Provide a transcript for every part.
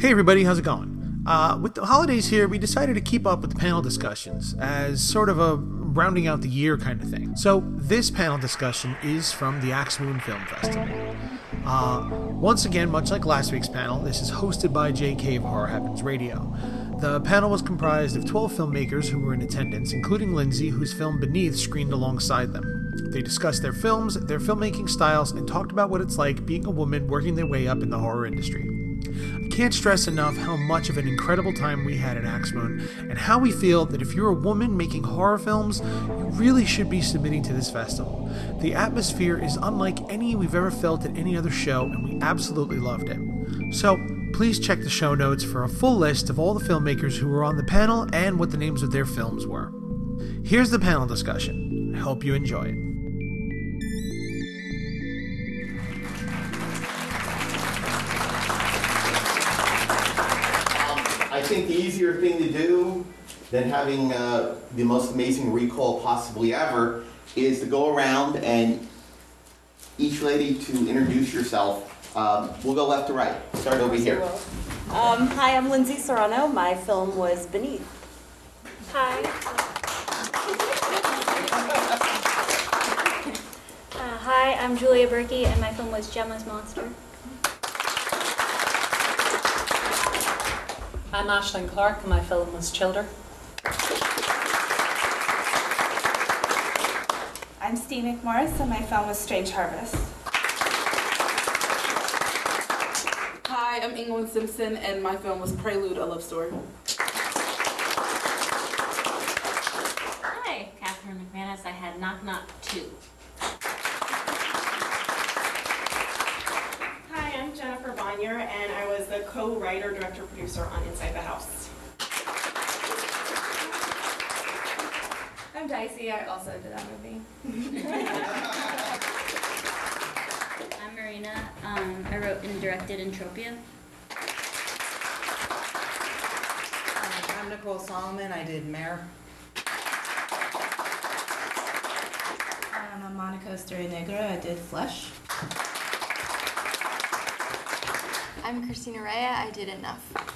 Hey everybody, how's it going? Uh, with the holidays here, we decided to keep up with the panel discussions as sort of a rounding out the year kind of thing. So this panel discussion is from the Ax Wound Film Festival. Uh, once again, much like last week's panel, this is hosted by JK of Horror Happens Radio. The panel was comprised of 12 filmmakers who were in attendance, including Lindsay, whose film Beneath screened alongside them. They discussed their films, their filmmaking styles, and talked about what it's like being a woman working their way up in the horror industry. Can't stress enough how much of an incredible time we had at Ax Wound, and how we feel that if you're a woman making horror films, you really should be submitting to this festival. The atmosphere is unlike any we've ever felt at any other show, and we absolutely loved it. So, please check the show notes for a full list of all the filmmakers who were on the panel and what the names of their films were. Here's the panel discussion. I hope you enjoy it. Think the easier thing to do than having uh, the most amazing recall possibly ever is to go around and each lady to introduce yourself. Um, we'll go left to right. Start over here. Um, hi, I'm Lindsay Serrano. My film was Beneath. Hi. Uh, hi, I'm Julia Berkey, and my film was Gemma's Monster. I'm Ashlyn Clark, and my film was Childer. I'm Steve McMorris, and my film was Strange Harvest. Hi, I'm England Simpson, and my film was Prelude, a Love Story. Hi, Catherine McManus. I had Knock Knock 2. Hi, I'm Jennifer Bonnier, and I was the co-writer, director, producer on Inside the House. I'm Dicey. I also did that movie. I'm Marina. Um, I wrote and directed Entropia. I'm Nicole Solomon. I did Mayor. And I'm Monica Estrella Negra. I did Flesh. I'm Christina Raya. I did Enough.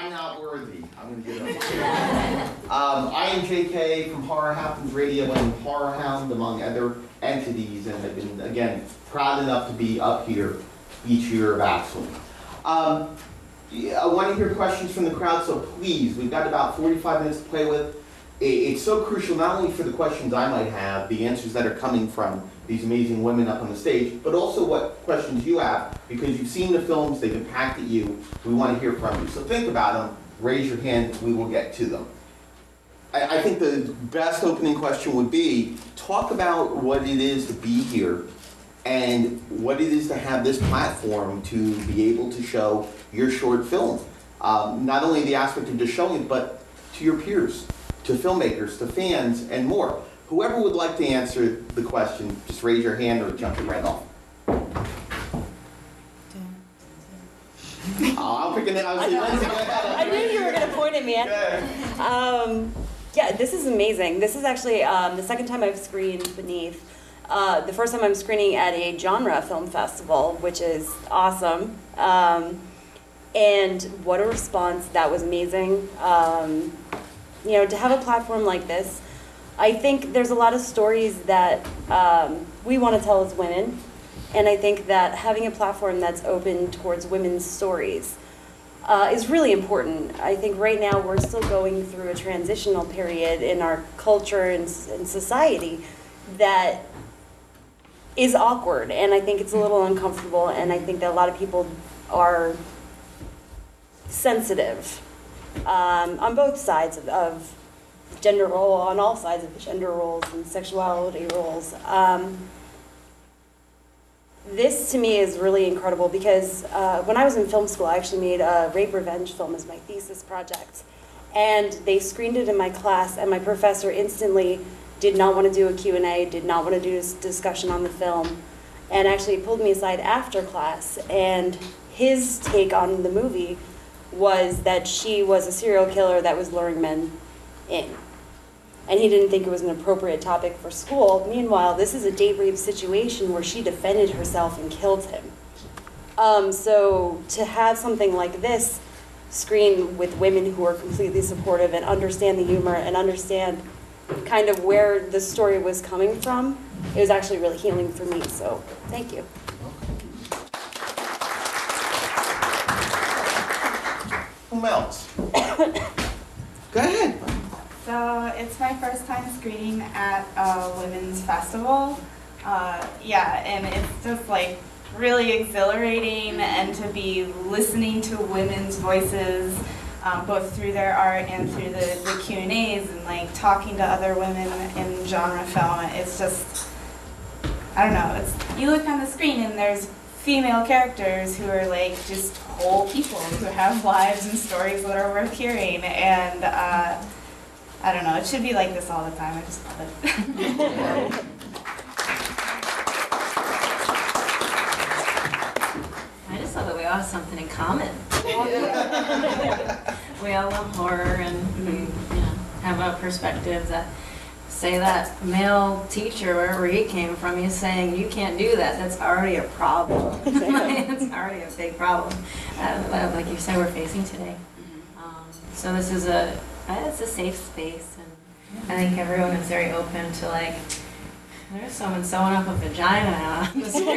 I'm not worthy. I'm going to get up. um, I am JK from Horror Happens Radio and Horror Hound, among other entities, and have been, again, proud enough to be up here each year of Axel. Um, I want to hear questions from the crowd, so please, we've got about 45 minutes to play with. It's so crucial, not only for the questions I might have, the answers that are coming from these amazing women up on the stage, but also what questions you have, because you've seen the films, they've impacted you, we want to hear from you. So think about them, raise your hand, we will get to them. I, I think the best opening question would be, talk about what it is to be here and what it is to have this platform to be able to show your short film. Um, not only the aspect of just showing it, but to your peers, to filmmakers, to fans, and more. Whoever would like to answer the question, just raise your hand or jump it right off. Oh, I'll pick a name. I'll say, Lindsay, go I ahead. knew you were going to point at me. Um, yeah, this is amazing. This is actually um, the second time I've screened Beneath. Uh, the first time I'm screening at a genre film festival, which is awesome. Um, and what a response! That was amazing. Um, you know, to have a platform like this, I think there's a lot of stories that um, we want to tell as women, and I think that having a platform that's open towards women's stories uh, is really important. I think right now we're still going through a transitional period in our culture and, and society that is awkward, and I think it's a little uncomfortable, and I think that a lot of people are sensitive um, on both sides of, of gender role, on all sides of gender roles and sexuality roles. Um, this to me is really incredible because uh, when I was in film school, I actually made a rape revenge film as my thesis project. And they screened it in my class, and my professor instantly did not want to do a Q&A, did not want to do this discussion on the film, and actually pulled me aside after class. And his take on the movie was that she was a serial killer that was luring men in and he didn't think it was an appropriate topic for school. Meanwhile, this is a date rape situation where she defended herself and killed him. Um, so to have something like this screen with women who are completely supportive and understand the humor and understand kind of where the story was coming from, it was actually really healing for me. So thank you. Who else? Go ahead. So it's my first time screening at a women's festival. Uh, yeah, and it's just like really exhilarating and to be listening to women's voices um, both through their art and through the, the Q&As and like talking to other women in genre film. It's just, I don't know, it's, you look on the screen and there's female characters who are like just whole people who have lives and stories that are worth hearing and uh, I don't know, it should be like this all the time. I just love it. I just love that we all have something in common. we all love horror and we you know, have a perspective that say that male teacher, wherever he came from, he's saying you can't do that. That's already a problem. it's already a big problem, uh, like you said, we're facing today. Um, so this is a it's a safe space, and I think everyone is very open to like. There's someone sewing up a vagina on the street.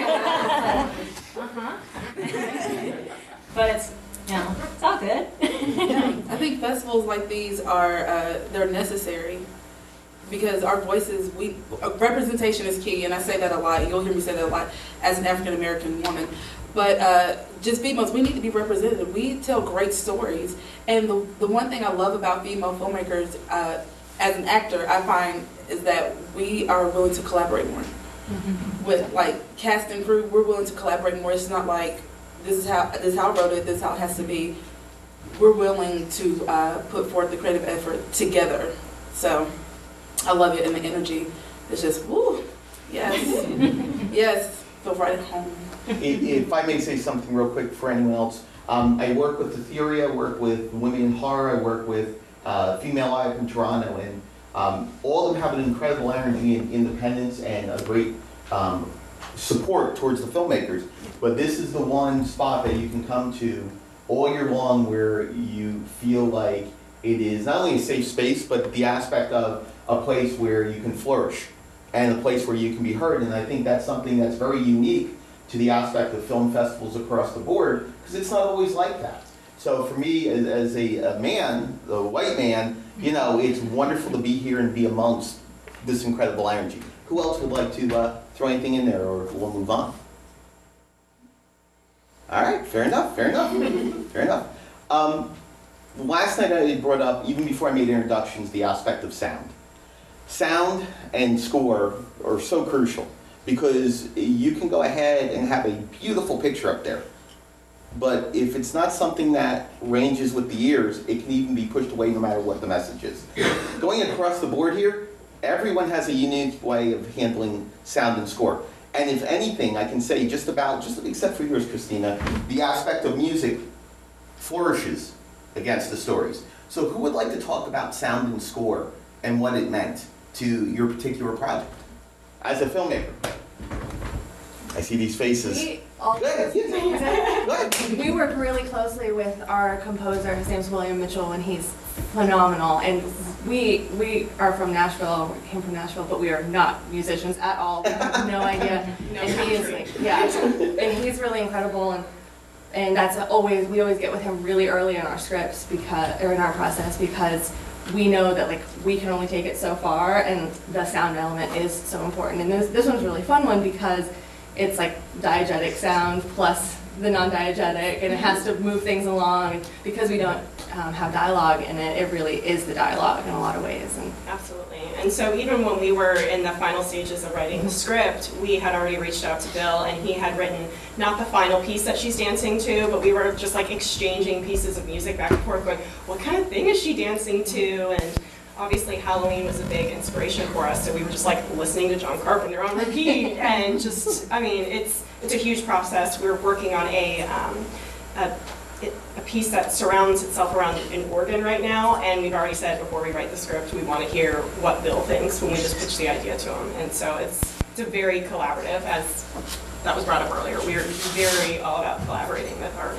uh-huh. but it's you know it's all good. I think festivals like these are uh, they're necessary because our voices we uh, representation is key and I say that a lot you'll hear me say that a lot as an African American woman but uh, just females we need to be represented we tell great stories and the, the one thing I love about female filmmakers uh, as an actor I find is that we are willing to collaborate more mm-hmm. with like cast and crew we're willing to collaborate more it's not like this is how this is how I wrote it this is how it has to be we're willing to uh, put forth the creative effort together so I love it, and the energy is just woo. Yes, yes, feel right at home. If, I may say something real quick for anyone else, um, I work with Etheria. I work with Women in Horror. I work with uh, Female eye in Toronto, and um, all of them have an incredible energy and independence and a great um, support towards the filmmakers. But this is the one spot that you can come to all year long where you feel like it is not only a safe space, but the aspect of a place where you can flourish and a place where you can be heard. And I think that's something that's very unique to the aspect of film festivals across the board because it's not always like that. So for me, as, as a, a, man, a white man, you know, it's wonderful to be here and be amongst this incredible energy. Who else would like to uh, throw anything in there, or we'll move on? All right, fair enough, fair enough, fair enough. Um, last night I brought up, even before I made introductions, the aspect of sound sound and score are so crucial because you can go ahead and have a beautiful picture up there. But if it's not something that ranges with the ears, it can even be pushed away no matter what the message is. Going across the board here, everyone has a unique way of handling sound and score. And if anything, I can say just about, just except for yours, Christina, the aspect of music flourishes against the stories. So who would like to talk about sound and score and what it meant? to your particular project as a filmmaker? I see these faces. We, we work really closely with our composer. His name's William Mitchell, and he's phenomenal. And we we are from Nashville. We came from Nashville, but we are not musicians at all. We have no idea. no and he is like, yeah, and he's really incredible. And and that's always we always get with him really early in our scripts because or in our process because we know that like we can only take it so far and the sound element is so important. And this, this one's a really fun one because it's like diegetic sound plus the non-diegetic and it has to move things along. Because we don't um, have dialogue in it it really is the dialogue in a lot of ways and absolutely. And so even when we were in the final stages of writing the script we had already reached out to bill and he had written not the final piece that she's dancing to but we were just like exchanging pieces of music back and forth going what kind of thing is she dancing to? And obviously Halloween was a big inspiration for us, so we were just like listening to John Carpenter on repeat, and just, I mean, it's it's a huge process. We're working on a, um, a, a piece that surrounds itself around an organ right now, and we've already said before we write the script, we want to hear what Bill thinks when we just pitch the idea to him, and so it's it's a very collaborative, as that was brought up earlier. We are very all about collaborating with our,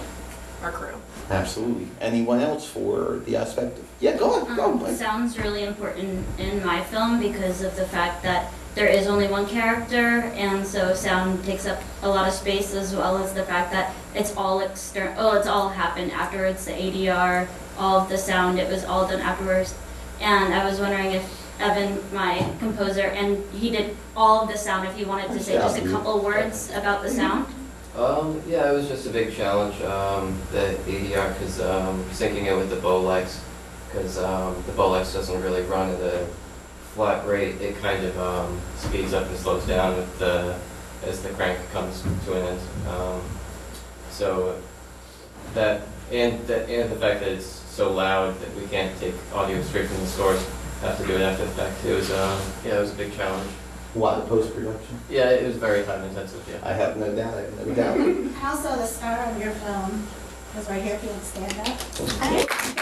our crew. Absolutely. Anyone else for the aspect of, yeah, go on, go on. Um, sound's really important in my film because of the fact that there is only one character, and so sound takes up a lot of space, as well as the fact that it's all external. Oh, it's all happened afterwards. The ADR, all of the sound, it was all done afterwards. And I was wondering if Evan, my composer, and he did all of the sound. If he wanted to say just a couple words about the sound. Um, yeah, it was just a big challenge, um, the ADR, because um, syncing it with the Bolex, because um, the Bolex doesn't really run in a flat rate. It kind of um, speeds up and slows down with the, as the crank comes to an end. Um, so that, and the, and the fact that it's so loud that we can't take audio straight from the source, have to do it after the fact. It was, um, yeah, it was a big challenge. Why the post-production? Yeah, it was very time intensive, yeah. I have no doubt, I have no doubt. How's the star of your film? Because right here, if you would stand up.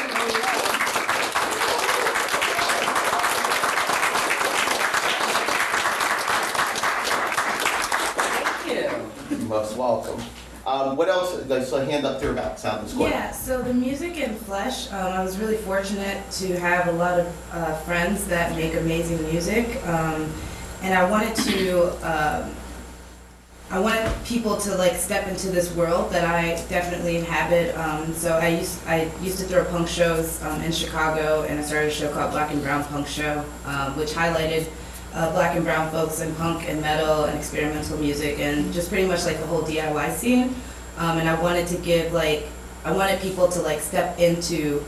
You're Most welcome. Um, what else, saw a hand up there about sound and score. Yeah, so the music and Flesh, um, I was really fortunate to have a lot of uh, friends that make amazing music. Um, and I wanted to, um, I wanted people to like step into this world that I definitely inhabit. Um, so I used, I used to throw punk shows um, in Chicago, and I started a show called Black and Brown Punk Show, which highlighted uh, black and brown folks in punk and metal and experimental music and just pretty much like the whole DIY scene. Um, and I wanted to give like, I wanted people to like step into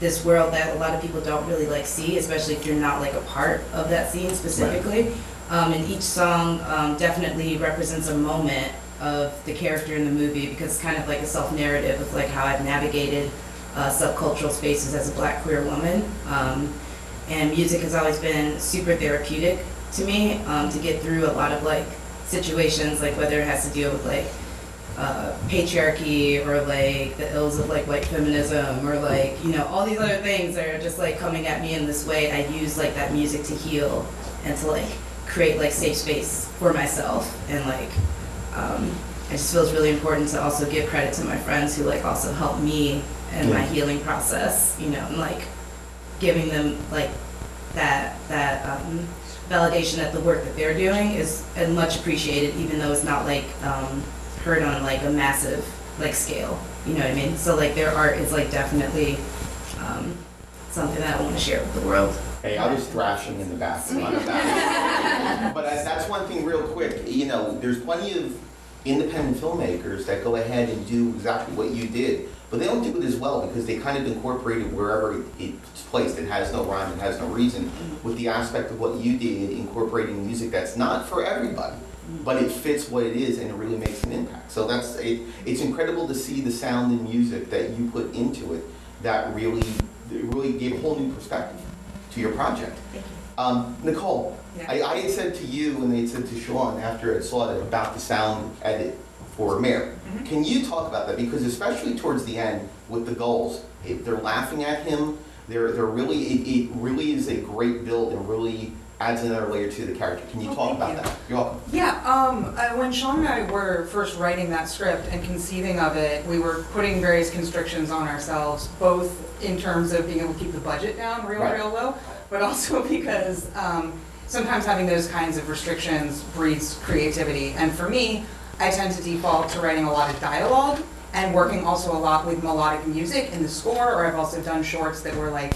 this world that a lot of people don't really like see, especially if you're not like a part of that scene specifically. Um, and each song um, definitely represents a moment of the character in the movie because it's kind of like a self-narrative of like how I've navigated uh, subcultural spaces as a black queer woman. Um, and music has always been super therapeutic to me um, to get through a lot of like situations, like whether it has to deal with like uh, patriarchy or like the ills of like white feminism or like you know all these other things that are just like coming at me in this way. I use like that music to heal and to like create like safe space for myself and like um, it just feels really important to also give credit to my friends who like also help me in my healing process. You know, and like giving them like that that um, validation that the work that they're doing is much appreciated, even though it's not like um, heard on like a massive like scale. You know what I mean? So like their art is like definitely um, something that I want to share with the world. Hey, I was thrashing in the. Bathroom. but I- that's one thing, real quick. You know, there's plenty of independent filmmakers that go ahead and do exactly what you did, but they don't do it as well because they kind of incorporate it wherever it's placed. It has no rhyme, it has no reason. With the aspect of what you did, incorporating music that's not for everybody, but it fits what it is and it really makes an impact. So that's it. It's incredible to see the sound and music that you put into it that really, really gave a whole new perspective to your project. Um, Nicole, Yeah. I, I had said to you and they had said to Sean after I saw it about the sound edit for Mayor. Can you talk about that? Because especially towards the end with the goals, if they're laughing at him, they're, they're really, it, it really is a great build and really adds another layer to the character. Can you Oh, talk about you. that? You're welcome. Yeah, um, uh, when Sean and I were first writing that script and conceiving of it, we were putting various constrictions on ourselves, both in terms of being able to keep the budget down real, Right. real low, but also because um, sometimes having those kinds of restrictions breeds creativity. And for me, I tend to default to writing a lot of dialogue and working also a lot with melodic music in the score, or I've also done shorts that were like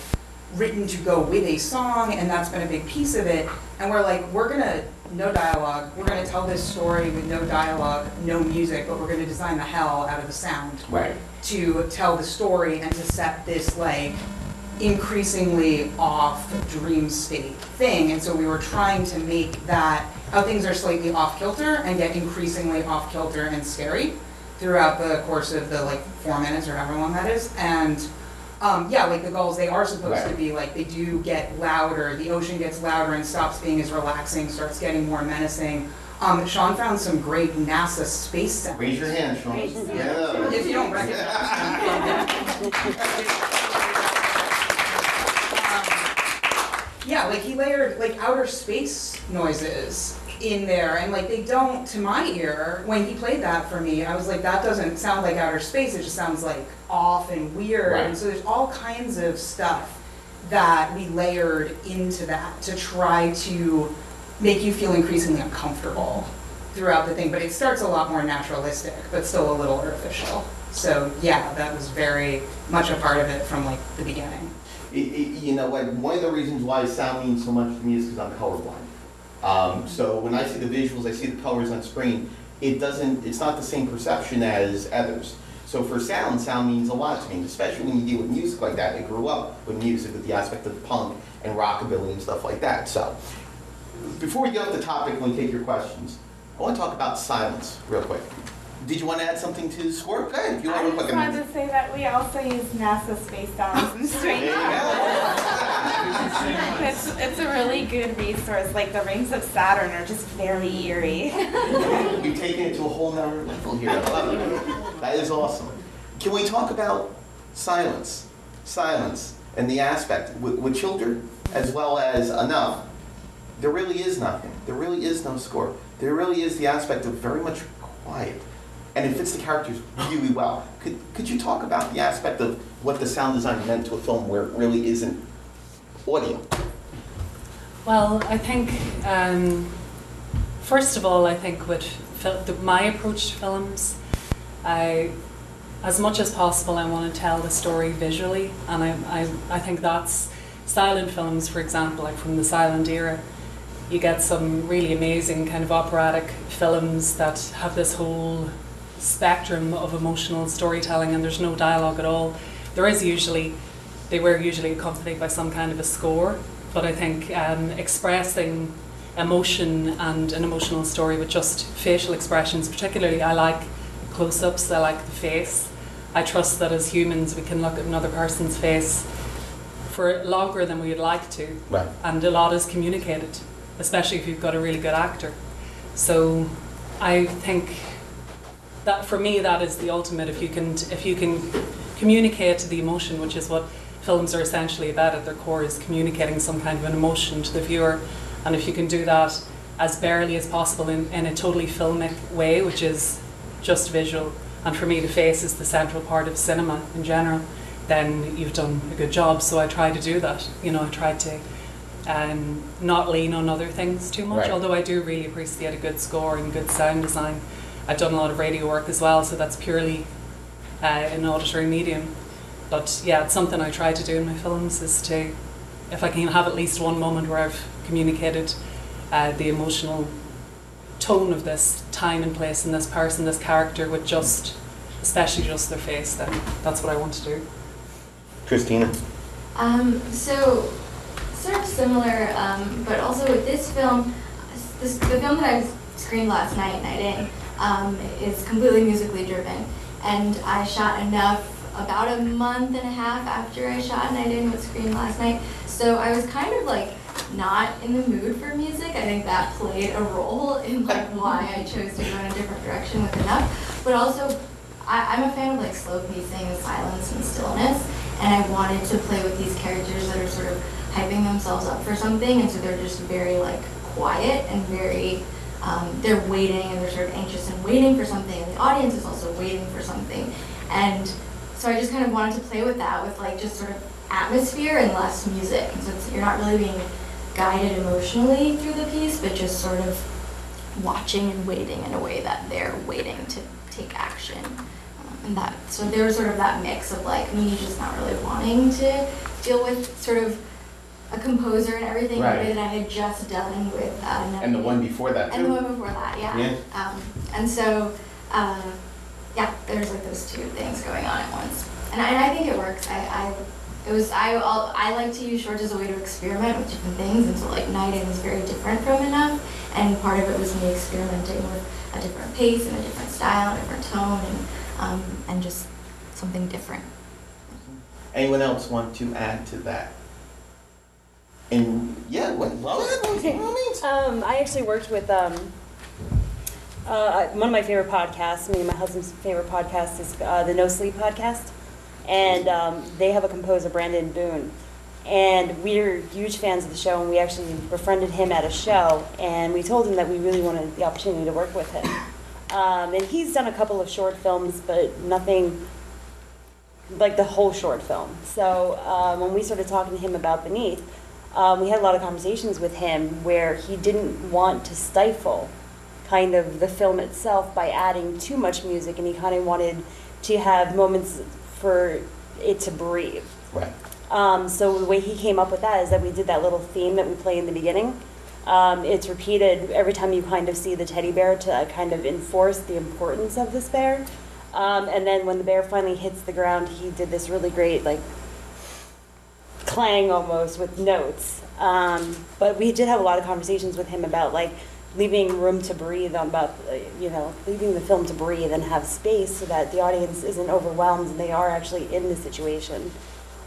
written to go with a song, and that's been a big piece of it. And we're like, we're gonna, no dialogue, we're gonna tell this story with no dialogue, no music, but we're gonna design the hell out of the sound Right. to tell the story and to set this like increasingly off dream state thing. And so we were trying to make that, how things are slightly off kilter and get increasingly off kilter and scary throughout the course of the like four minutes or however long that is. And um, yeah, like the gulls, they are supposed to be like, they do get louder, the ocean gets louder and stops being as relaxing, starts getting more menacing. Um, Sean found some great NASA space sounds. Raise your hand, Sean. Yeah. If you don't recognize Yeah, like he layered like outer space noises in there and like they don't to my ear when he played that for me i was like that doesn't sound like outer space it just sounds like off and weird. Right. and so there's all kinds of stuff that we layered into that to try to make you feel increasingly uncomfortable throughout the thing. But it starts a lot more naturalistic but still a little artificial. So yeah that was very much a part of it from like the beginning It, it, you know, like, one of the reasons why sound means so much to me is because I'm colorblind. Um, so when I see the visuals, I see the colors on screen, it doesn't, it's not the same perception as others. So for sound, sound means a lot to me, especially when you deal with music like that. I grew up with music, with the aspect of punk and rockabilly and stuff like that. So before we get off the topic, when we take your questions, I want to talk about silence real quick. Did you want to add something to the score? Go ahead, if you want I just quick. I mean- wanted to say that we also use NASA space and There you It's, it's a really good resource. Like the rings of Saturn are just very eerie. You're taking it to a whole nother level here. I love it. That is awesome. Can we talk about silence? Silence and the aspect with, with Childer as well as enough. There really is nothing. There really is no score. There really is the aspect of very much quiet. And it fits the characters really well. Could, could you talk about the aspect of what the sound design meant to a film where it really isn't audio? Well, I think, um, first of all, I think with my approach to films, I, as much as possible, I want to tell the story visually, and I, I, I think that's silent films, for example, like from the silent era. You get some really amazing kind of operatic films that have this whole spectrum of emotional storytelling, and there's no dialogue at all. There is usually, they were usually accompanied by some kind of a score, but I think um, expressing emotion and an emotional story with just facial expressions, particularly, I like close ups, I like the face. I trust that as humans we can look at another person's face for longer than we would like to, Right. and a lot is communicated, especially if you've got a really good actor. So I think that for me that is the ultimate. If you can if you can communicate the emotion which is what films are essentially about at their core is communicating some kind of an emotion to the viewer. And if you can do that as barely as possible in, in a totally filmic way which is just visual and for me the face is the central part of cinema in general then you've done a good job. So I try to do that. You know I try to um, not lean on other things too much Right. although I do really appreciate a good score and good sound design I've done a lot of radio work as well, so that's purely uh, an auditory medium. But yeah, it's something I try to do in my films is to, if I can have at least one moment where I've communicated uh, the emotional tone of this time and place and this person, this character with just, especially just their face, then that's what I want to do. Christina. Um, so, sort of similar, um, but also with this film, this, the film that I screened last night, Night In, um, is completely musically driven. And I shot enough about a month and a half after I shot Night In with screened last night. So I was kind of like not in the mood for music. I think that played a role in like why I chose to go in a different direction with enough. But also, I, I'm a fan of like slow pacing and silence and stillness, and I wanted to play with these characters that are sort of hyping themselves up for something, and so they're just very like quiet and very. Um, they're waiting and they're sort of anxious and waiting for something, and the audience is also waiting for something, and so I just kind of wanted to play with that with like just sort of atmosphere and less music, and so it's, you're not really being guided emotionally through the piece, but just sort of watching and waiting in a way that they're waiting to take action. Um, and that so there was sort of that mix of like me just not really wanting to deal with sort of a composer and everything in Right. that I had just done with uh, And the one before that, and the one before that, yeah. Yeah. Um, and so, uh, yeah, there's like those two things going on at once, and I, and I think it works. I, I it was I I'll, I like to use shorts as a way to experiment with different things, and so like Night In was very different from Enough, and part of it was me experimenting with a different pace and a different style, a different tone, and um, and just something different. Anyone else want to add to that? And yeah, what, well, Um, I actually worked with um, uh, one of my favorite podcasts. Me and my husband's favorite podcast is uh, the No Sleep podcast, and um, they have a composer, Brandon Boone, And we're huge fans of the show, and we actually befriended him at a show, and we told him that we really wanted the opportunity to work with him. Um, and he's done a couple of short films, but nothing like the whole short film. So um, when we started talking to him about Beneath, um, we had a lot of conversations with him where he didn't want to stifle kind of the film itself by adding too much music, and he kind of wanted to have moments for it to breathe. Right. Um, so the way he came up with that is that we did that little theme that we play in the beginning. Um, it's repeated every time you kind of see the teddy bear to kind of enforce the importance of this bear. Um, and then when the bear finally hits the ground, he did this really great like clang almost with notes. Um, but we did have a lot of conversations with him about like leaving room to breathe on about uh, you know leaving the film to breathe and have space so that the audience isn't overwhelmed and they are actually in the situation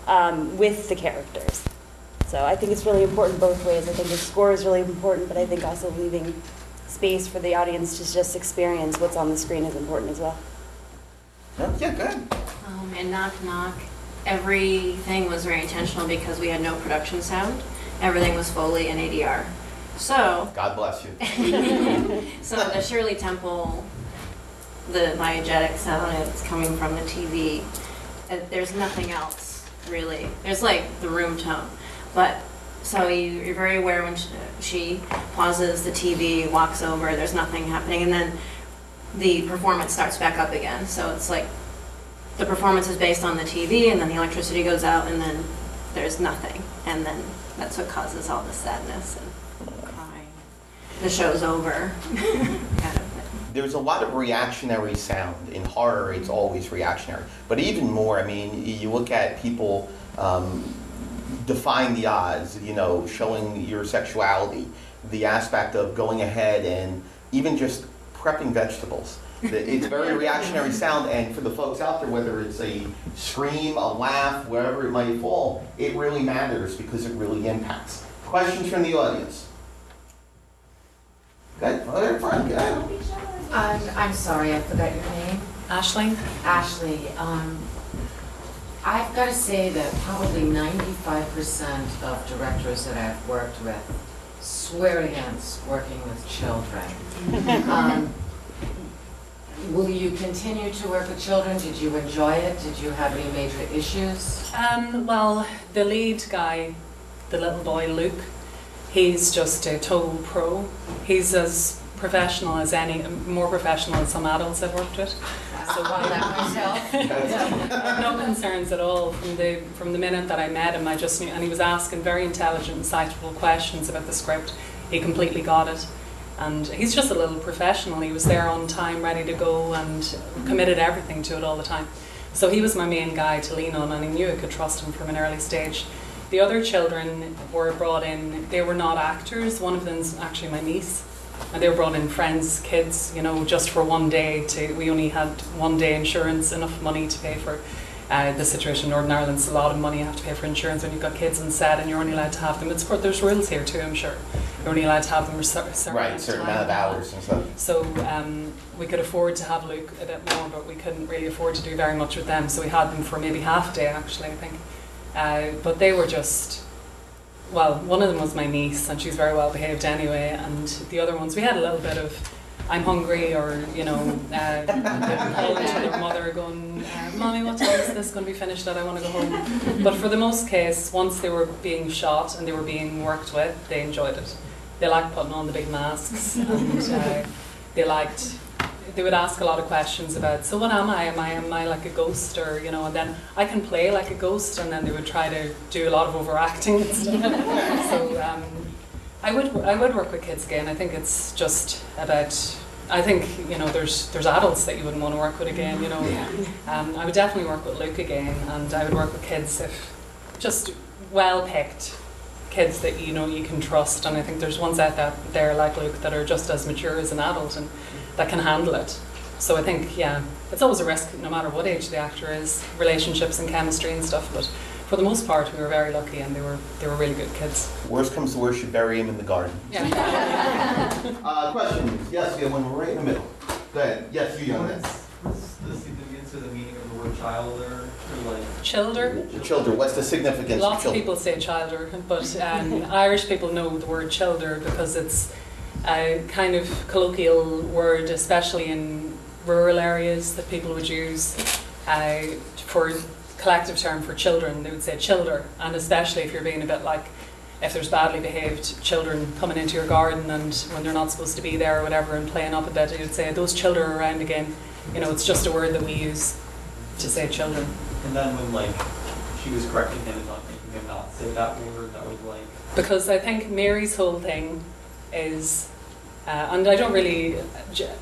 um, with the characters. So I think it's really important both ways. I think the score is really important, but I think also leaving space for the audience to just experience what's on the screen is important as well. Yeah, good. Um, and knock knock, everything was very intentional because we had no production sound. Everything was Foley and ADR. So, God bless you. so the Shirley Temple, the diegetic sound, it's coming from the TV. Uh, There's nothing else really. There's like the room tone, but so you, you're very aware when she, she pauses the TV, walks over. There's nothing happening, and then the performance starts back up again. So it's like the performance is based on the TV, and then the electricity goes out, and then there's nothing, and then that's what causes all the sadness and crying. The show's over. There's a lot of reactionary sound. In horror, it's always reactionary. But even more, I mean, you look at people um, defying the odds, you know, showing your sexuality, the aspect of going ahead and even just prepping vegetables. It's very reactionary sound, and for the folks out there, whether it's a scream, a laugh, wherever it might fall, it really matters because it really impacts. Questions from the audience? Good, there in front, good. I'm, I'm sorry, I forgot your name. Ashley? Ashley, um, I've got to say that probably ninety-five percent of directors that I've worked with swear against working with children. Um, Will you continue to work with children? Did you enjoy it? Did you have any major issues? Um, well, the lead guy, the little boy Luke, he's just a total pro. He's as professional as any, more professional than some adults I've worked with. So why that myself. no concerns at all from the from the minute that I met him. I just knew, and he was asking very intelligent, insightful questions about the script. He completely got it. And he's just a little professional. He was there on time, ready to go, and committed everything to it all the time. So he was my main guy to lean on, and I knew I could trust him from an early stage. The other children were brought in, they were not actors. One of them's actually my niece. And they were brought in friends, kids, you know, just for one day to, we only had one day insurance, enough money to pay for uh, the situation in Northern Ireland. It's a lot of money you have to pay for insurance when you've got kids on set and you're only allowed to have them. It's there's rules here too, I'm sure. You're only allowed to have them for a certain Right, amount of certain amount of hours and stuff. So um, we could afford to have Luke a bit more, but we couldn't really afford to do very much with them. So we had them for maybe half a day, actually, I think. Uh, but they were just, well, one of them was my niece, and she's very well behaved anyway. And the other ones, we had a little bit of, I'm hungry, or, you know, uh, to their mother, going, uh, Mommy, what time is this going to be finished at? I want to go home. But for the most case, once they were being shot and they were being worked with, they enjoyed it. They liked putting on the big masks, and uh, they liked they would ask a lot of questions about so what am I am I am I like a ghost or you know and then I can play like a ghost and then they would try to do a lot of overacting and stuff so um, I would I would work with kids again. I think it's just about I think you know there's there's adults that you wouldn't want to work with again you know. Um, I would definitely work with Luke again and I would work with kids if just well picked kids that you know you can trust. And I think there's ones out that there like Luke that are just as mature as an adult and that can handle it. So I think yeah, it's always a risk no matter what age the actor is, relationships and chemistry and stuff, but for the most part we were very lucky and they were they were really good kids. Worst comes to worst, you bury him in the garden. Uh, questions? Yes, we have one right in the middle. Go ahead. Yes, you young man. What's the significance or the meaning of the word childer like? Childer? Childer, what's the significance Lots of childer? people say childer, but um, Irish people know the word childer because it's a kind of colloquial word, especially in rural areas, that people would use uh, for collective term for children. They would say childer, and especially if you're being a bit like if there's badly behaved children coming into your garden and when they're not supposed to be there or whatever and playing up a bit, you'd say those children are around again. You know, it's just a word that we use to say children. And then when like she was correcting him and not making him not say that word, that was like. because I think Mary's whole thing is, uh, and I don't really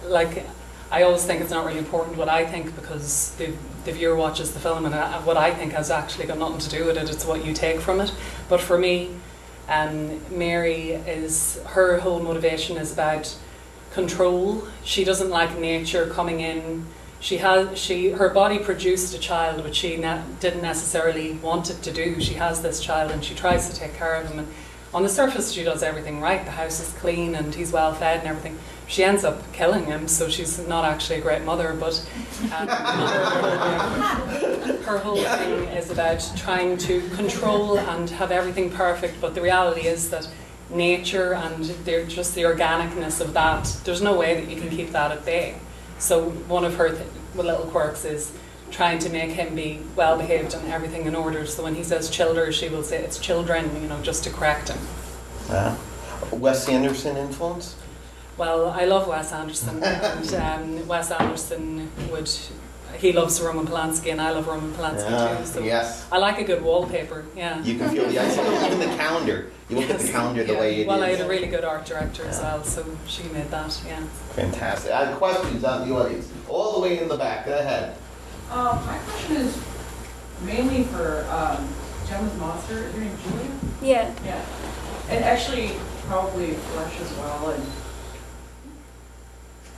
like. I always think it's not really important what I think because the, the viewer watches the film and uh, what I think has actually got nothing to do with it. It's what you take from it. But for me, um, Mary is her whole motivation is about control. She doesn't like nature coming in. She has she her body produced a child which she ne- didn't necessarily want it to do. She has this child and she tries to take care of him. And on the surface, she does everything right. The house is clean and he's well fed and everything. She ends up killing him, so she's not actually a great mother. But um, her whole thing is about trying to control and have everything perfect. But the reality is that nature and they're just the organicness of that, there's no way that you can keep that at bay. So one of her th- little quirks is trying to make him be well behaved and everything in order. So when he says childer, she will say it's children, you know, just to correct him. Yeah. Wes Anderson influence? Well, I love Wes Anderson, and um, Wes Anderson would. He loves Roman Polanski, and I love Roman Polanski Yeah, too. So yes. I like a good wallpaper. Yeah. You can feel the ice. Even the calendar. You look at the calendar the Yeah. way it well, I had a really good art director as well, so she made that. Yeah. Fantastic. I have questions out in the audience. All the way in the back. Go ahead. Um, my question is mainly for um, Gemma's monster. Is your name Julia? Yeah. Yeah. And actually, probably Flesh as well. And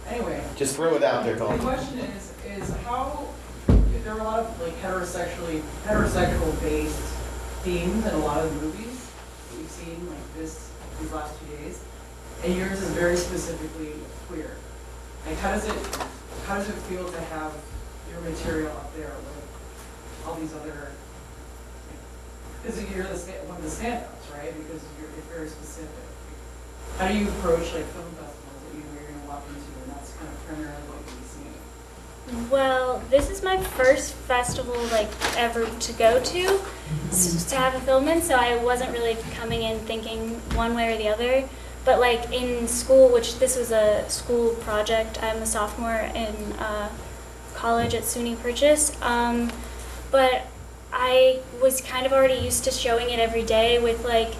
anyway, Just throw it out there, Colin. the question is, is how there are a lot of like heterosexually heterosexual based themes in a lot of the movies that we've seen like this these last two days, and yours is very specifically queer. Like, how does it how does it feel to have your material up there with all these other? Because you're the sta- one of the standouts, right? Because you're, you're very specific. How do you approach like film festivals that you you're going to walk into, and that's kind of primarily what be seeing? Well, this is my first festival like ever to go to, to have a film in. So I wasn't really coming in thinking one way or the other. But like in school, which this was a school project, I'm a sophomore in uh, college at SUNY Purchase. Um, but I was kind of already used to showing it every day with like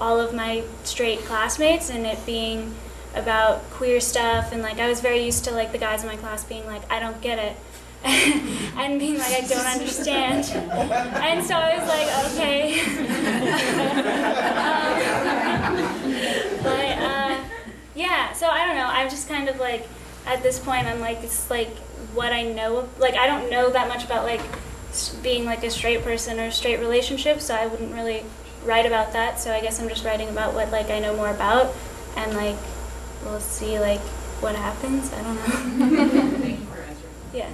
all of my straight classmates and it being about queer stuff and like I was very used to like the guys in my class being like I don't get it. And being like I don't understand. And so I was like okay. Um, but uh, yeah so I don't know. I'm just kind of like at this point I'm like it's like what I know like I don't know that much about like being like a straight person or straight relationship so I wouldn't really write about that. So I guess I'm just writing about what like I know more about and like we'll see like what happens I don't know Thank you for answering. yeah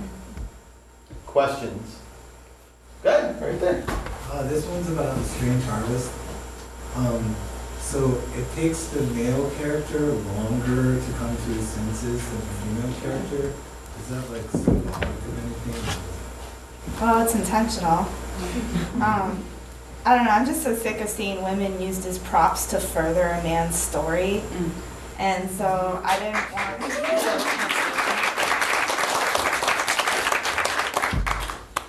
Questions? Good. Right there. Uh, this one's about the strange harvest. Um, so it takes the male character longer to come to his senses than the female character. Is that like symbolic of anything? Well, it's intentional. Um, I don't know. I'm just so sick of seeing women used as props to further a man's story, and so I didn't want.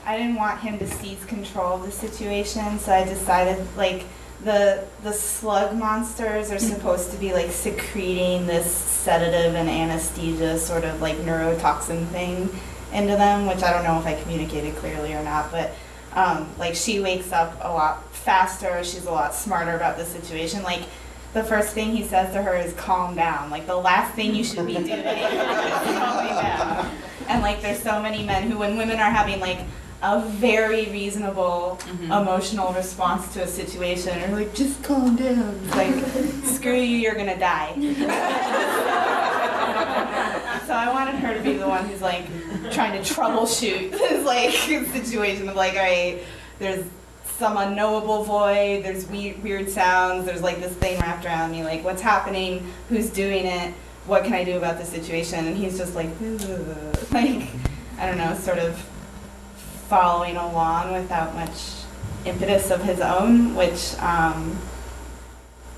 I didn't want him to seize control of the situation, so I decided like the the slug monsters are supposed to be like secreting this sedative and anesthesia sort of like neurotoxin thing into them, which I don't know if I communicated clearly or not, but um, like she wakes up a lot faster, she's a lot smarter about the situation. Like the first thing he says to her is calm down. Like the last thing you should be doing is calming down. And like there's so many men who when women are having like a very reasonable mm-hmm. emotional response to a situation are like, just calm down. It's like, screw you, you're gonna die. so I wanted her to be the one who's like trying to troubleshoot this like situation of like, all right, there's some unknowable void, there's weird, weird sounds, there's like this thing wrapped around me, like what's happening, who's doing it, what can I do about the situation? And he's just like, "Ugh," like, I don't know, sort of following along without much impetus of his own, which um,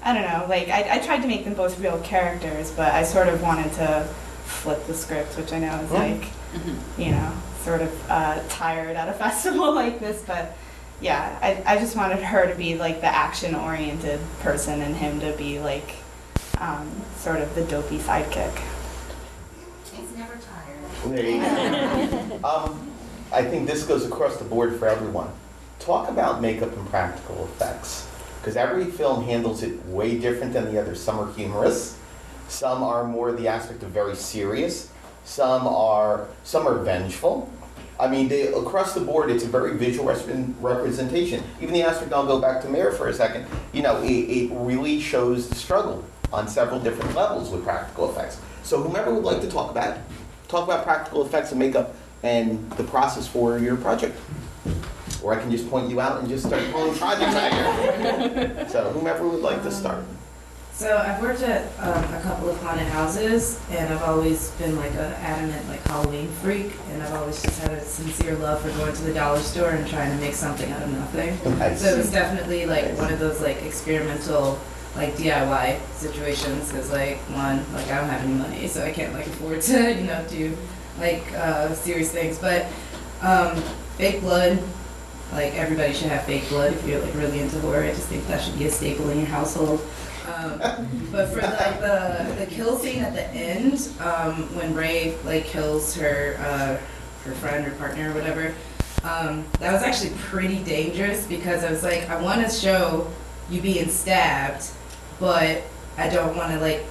I don't know. Like I, I tried to make them both real characters, but I sort of wanted to flip the script, which I know is Yeah. like you know sort of uh, tired at a festival like this. But yeah, I, I just wanted her to be like the action oriented person, and him to be like um, sort of the dopey sidekick. He's never tired. There you go. um, I think this goes across the board for everyone. Talk about makeup and practical effects, because every film handles it way different than the other. Some are humorous, some are more the aspect of very serious, some are some are vengeful. I mean, they, across the board, it's a very visual representation. Even the aspect, I'll go back to Mayor for a second, you know, it, it really shows the struggle on several different levels with practical effects. So whomever would like to talk about it, talk about practical effects and makeup and the process for your project. Or I can just point you out and just start pulling projects out here. So whomever would like to start. So I've worked at um, a couple of haunted houses, and I've always been like an adamant like Halloween freak, and I've always just had a sincere love for going to the dollar store and trying to make something out of nothing. Nice. So it was definitely like one of those like experimental like DIY situations, because like one like I don't have any money, so I can't like afford to you know do like uh, serious things, but um, fake blood. Like everybody should have fake blood if you're like really into horror. I just think that should be a staple in your household. Um, but for like the the kill scene at the end, um, when Ray like kills her uh, her friend or partner or whatever, um, that was actually pretty dangerous because I was like, I want to show you being stabbed, but I don't want to like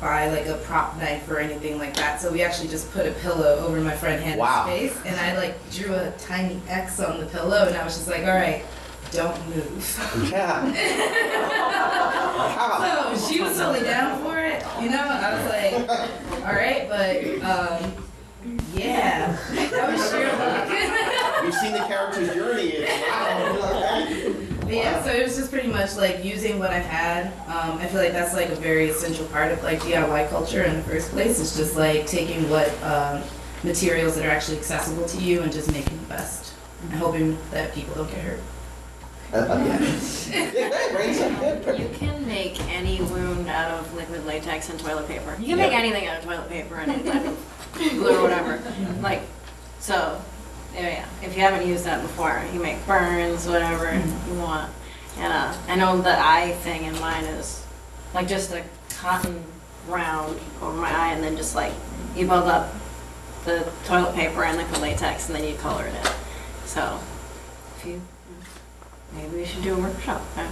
buy like a prop knife or anything like that. So we actually just put a pillow over my friend Hannah's Wow. face, and I like drew a tiny X on the pillow, and I was just like, all right, don't move. Yeah. So she was totally down for it, you know. I was like, all right, but um, yeah, that was sheer luck. We've seen the character's journey. Wow. Yeah, so it was just pretty much like using what I've had. Um, I feel like that's like a very essential part of like DIY culture in the first place. It's just like taking what um, materials that are actually accessible to you and just making the best, and hoping that people don't get hurt. You can make any wound out of liquid latex and toilet paper. You can make anything out of toilet paper and any type of glue or whatever. Like, so, yeah, yeah. If you haven't used that before, you make burns, whatever you want. And uh, I know the eye thing in mine is like just a cotton round over my eye, and then just like you build up the toilet paper and liquid latex, and then you color it in. So, if you maybe we should do a workshop. huh?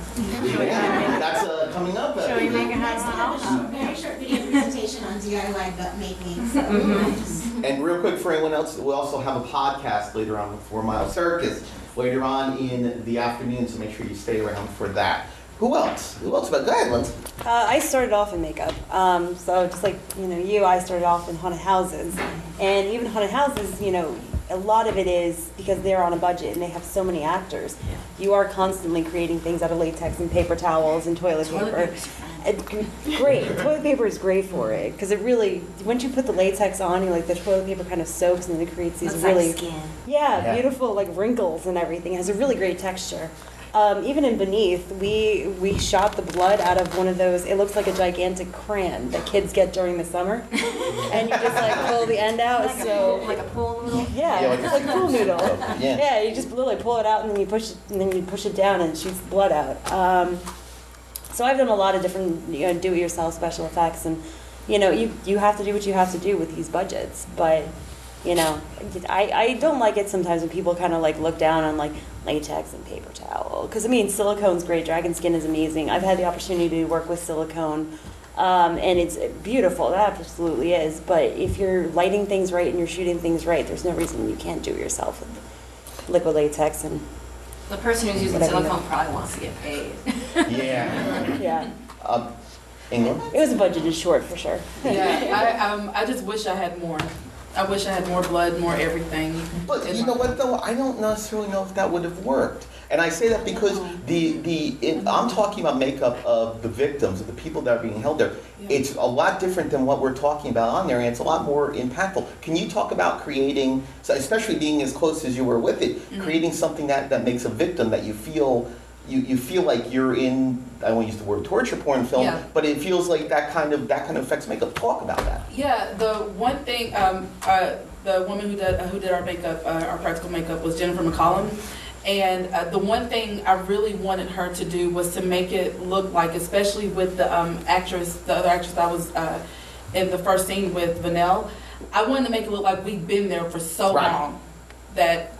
Yeah, that's uh, coming up. uh, Show you make it Next happen. very short video presentation on DIY gut making, so Mhm. I just And real quick for anyone else, we'll also have a podcast later on with Four Mile Circus later on in the afternoon, so make sure you stay around for that. Who else? Who else? But go ahead, Lindsay. Uh, I started off in makeup, um, so just like you know you, I started off in haunted houses, and even haunted houses, you know, a lot of it is because they're on a budget and they have so many actors. You are constantly creating things out of latex and paper towels and toilet, Toilet paper. paper's And great, toilet paper is great for it because it really once you put the latex on, you like the toilet paper kind of soaks and then it creates these Looks like really skin. yeah, Yeah. beautiful like wrinkles and everything. It has a really great texture. Um, even in Beneath, we we shot the blood out of one of those. It looks like a gigantic crayon that kids get during the summer, and you just like pull the end out. Like a so pool- like a pool noodle? Yeah, Yeah, like it's a- like a pool noodle. Yeah. Yeah, you just literally pull it out and then you push it, and then you push it down and it shoots the blood out. Um, so I've done a lot of different you know, do-it-yourself special effects, and you know you you have to do what you have to do with these budgets, but. You know, I, I don't like it sometimes when people kind of like look down on like latex and paper towel. Because I mean, silicone's great. Dragon skin is amazing. I've had the opportunity to work with silicone, um, and it's beautiful. That absolutely is. But if you're lighting things right and you're shooting things right, there's no reason you can't do it yourself with liquid latex and The person who's using Whatever you silicone probably wants to get paid. Yeah. Yeah. Um, England? It was a budgeted short for sure. Yeah, I, um, I just wish I had more. I wish I had more blood, more everything. But you know what though? I don't necessarily know if that would have worked. And I say that because the the it, I'm talking about makeup of the victims, of the people that are being held there. It's a lot different than what we're talking about on there, and it's a lot more impactful. Can you talk about creating, especially being as close as you were with it, Mhm. creating something that, that makes a victim that you feel you, you feel like you're in I won't use the word torture porn film, Yeah. but it feels like that kind of that kind of affects makeup. Talk about that. Yeah, the one thing, um, uh, the woman who did uh, who did our makeup, uh, our practical makeup, was Jennifer McCollum. And uh, the one thing I really wanted her to do was to make it look like, especially with the um, actress, the other actress that was uh, in the first scene with Vanel. I wanted to make it look like we've been there for so Right. long that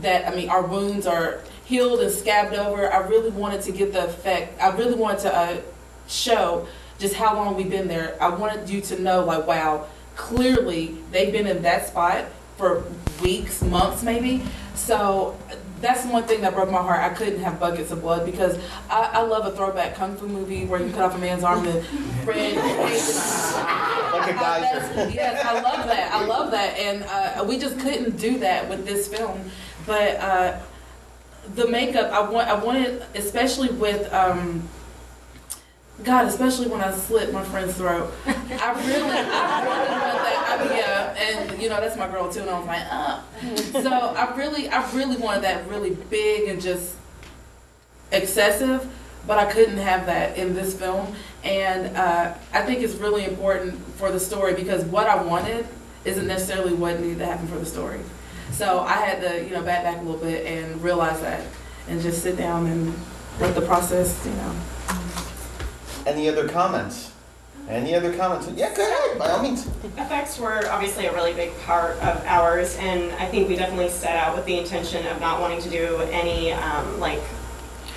that I mean our wounds are healed and scabbed over. I really wanted to get the effect. I really wanted to uh, show just how long we've been there. I wanted you to know, like, wow, clearly they've been in that spot for weeks, months, maybe. So that's one thing that broke my heart. I couldn't have buckets of blood because I, I love a throwback kung fu movie where you cut off a man's arm and red. Like a geyser. yes, I love that. I love that, and uh, we just couldn't do that with this film. But uh, the makeup, I want, I wanted, especially with. Um, God, especially when I slit my friend's throat. I really, I really want that. I mean, yeah, and you know that's my girl too, and I was like, uh. So I really, I really wanted that really big and just excessive, but I couldn't have that in this film. And uh, I think it's really important for the story because what I wanted isn't necessarily what needed to happen for the story. So I had to, you know, back back a little bit and realize that, and just sit down and let the process, you know. Any other comments? Any other comments? Yeah, go ahead, by all means. Effects were obviously a really big part of ours, and I think we definitely set out with the intention of not wanting to do any um, like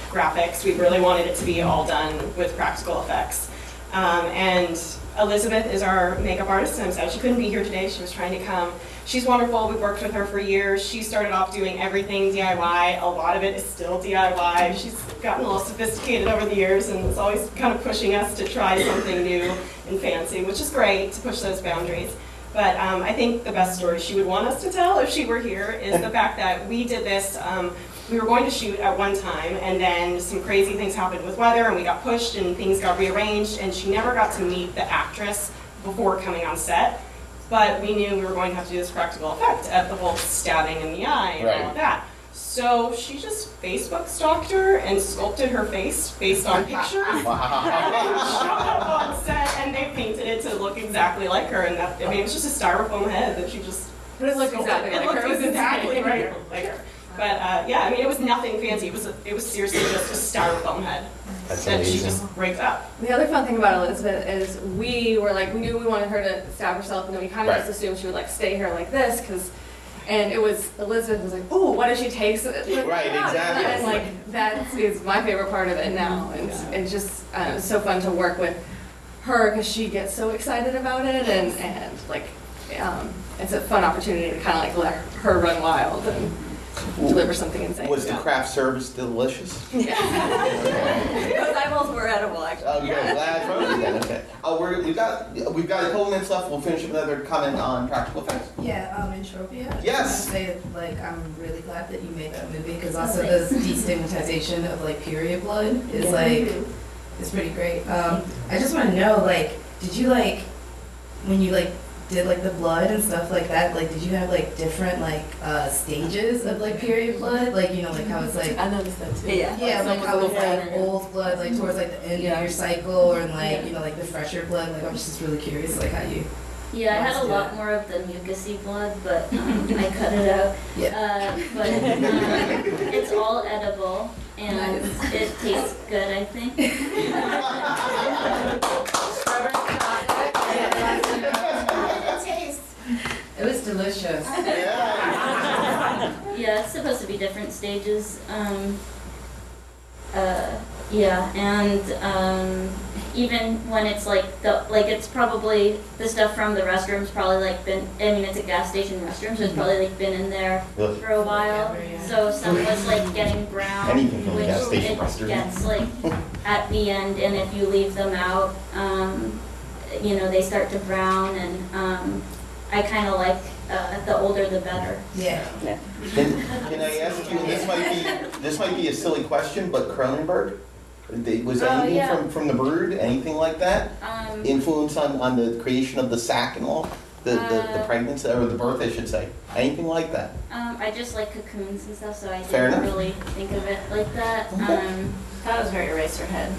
graphics. We really wanted it to be all done with practical effects. Um, and Elizabeth is our makeup artist, and I'm sad she couldn't be here today. She was trying to come. She's wonderful. We've worked with her for years. She started off doing everything DIY. A lot of it is still DIY. She's gotten a little sophisticated over the years and is always kind of pushing us to try something new and fancy, which is great to push those boundaries. But um, I think the best story she would want us to tell if she were here is the fact that we did this. Um, we were going to shoot at one time, and then some crazy things happened with weather, and we got pushed, and things got rearranged, and she never got to meet the actress before coming on set. But we knew we were going to have to do this practical effect of the whole stabbing in the eye and all of that. So she just Facebook stalked her and sculpted her face based on pictures. showed up on set and they painted it to look exactly like her. And that, I mean, it was just a styrofoam head that she just. But it looked exactly It like looked her. It was exactly right like her. But uh, yeah, I mean, it was nothing fancy. It was a, it was seriously just a styrofoam head That's that she just rigged up. The other fun thing about Elizabeth is we were like, we knew we wanted her to stab herself, and then we kind of Right. just assumed she would like stay here like this, because, and it was Elizabeth was like, ooh, what if she takes it? Right, exactly. And like that is my favorite part of it now, and it's just uh, so fun to work with her because she gets so excited about it, and and like, um, it's a fun opportunity to kind of like let her run wild and deliver something insane. Was the craft service delicious? Those eyeballs were edible, actually. Oh, good. Glad I told you. Okay. Oh, we're, we've got we've got a couple minutes left. We'll finish with another comment on practical effects. Yeah, um, Entropia. I Yes. just wanna say, like, I'm really glad that you made that movie because also the destigmatization of like period blood is Yeah. like is pretty great. Um, I just want to know, like, did you like when you like did like the blood and stuff like that? Like, did you have like different like uh, stages of like period blood? Like, you know, like how it's like I noticed that too. Yeah. yeah, Some like how it's like fatter. old blood, like towards like the end Yeah. of your cycle, or like Yeah. you know, like the fresher blood. Like I'm just really curious, like how you. Yeah, I had a lot more of the mucusy blood, but um, I cut it out. Uh, but um, it's all edible and it tastes good, I think. It was delicious. Yeah, it's supposed to be different stages. Um, uh, yeah, and um, even when it's like the like it's probably the stuff from the restrooms probably like been I mean it's a gas station restroom so it's probably like been in there for a while. So some was like getting brown, Anything from a which gas station it restroom. gets like at the end, and if you leave them out, um, you know they start to brown, and um, I kind of like uh, the older the better. Yeah. Can, can I ask you, this might be, this might be a silly question, but Cronenberg? they- Was Oh, anything yeah. from, from The Brood, anything like that? Um, Influence on, on the creation of the sack and all? The, the, the Uh, pregnancy, or the birth, I should say? Anything like that? Um, I just like cocoons and stuff, so I Fair didn't enough. really think of it like that. Um, that was very Eraserhead.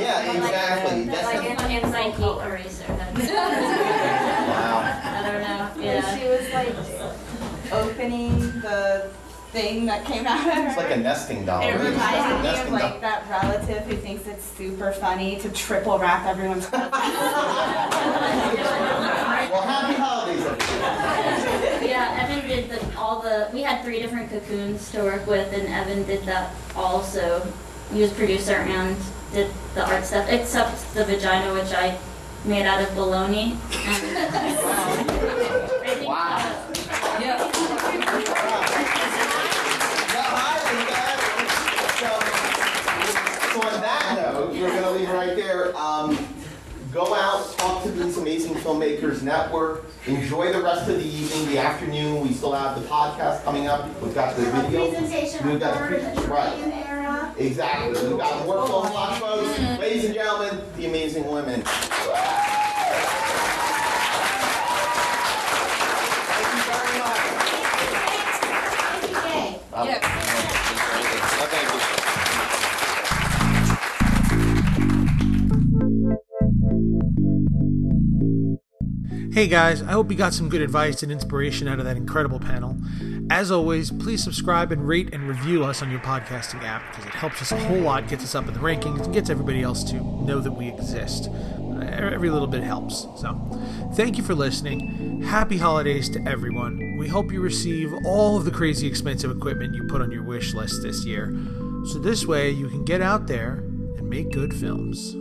Yeah, exactly. That's That's like the- in, in Psyche Eraserhead. Wow. Yeah. she was like opening the thing that came out of her. It's like a nesting doll. It right? It's reminded a me of like doll. that relative who thinks it's super funny to triple wrap everyone's presents. Well, happy holidays, everybody. Yeah, Evan did the, all the, we had three different cocoons to work with, and Evan did that also. He was producer and did the art stuff, except the vagina, which I made out of bologna. filmmakers, network, enjoy the rest of the evening, the afternoon. We still have the podcast coming up. We've got the video. presentation We've got Bird in the right. Era. Exactly. We've got more film watch folks. Ladies and gentlemen, the amazing women. Hey guys, I hope you got some good advice and inspiration out of that incredible panel. As always, please subscribe and rate and review us on your podcasting app because it helps us a whole lot, gets us up in the rankings, and gets everybody else to know that we exist. Every little bit helps. So, thank you for listening. Happy holidays to everyone. We hope you receive all of the crazy expensive equipment you put on your wish list this year. So, this way you can get out there and make good films.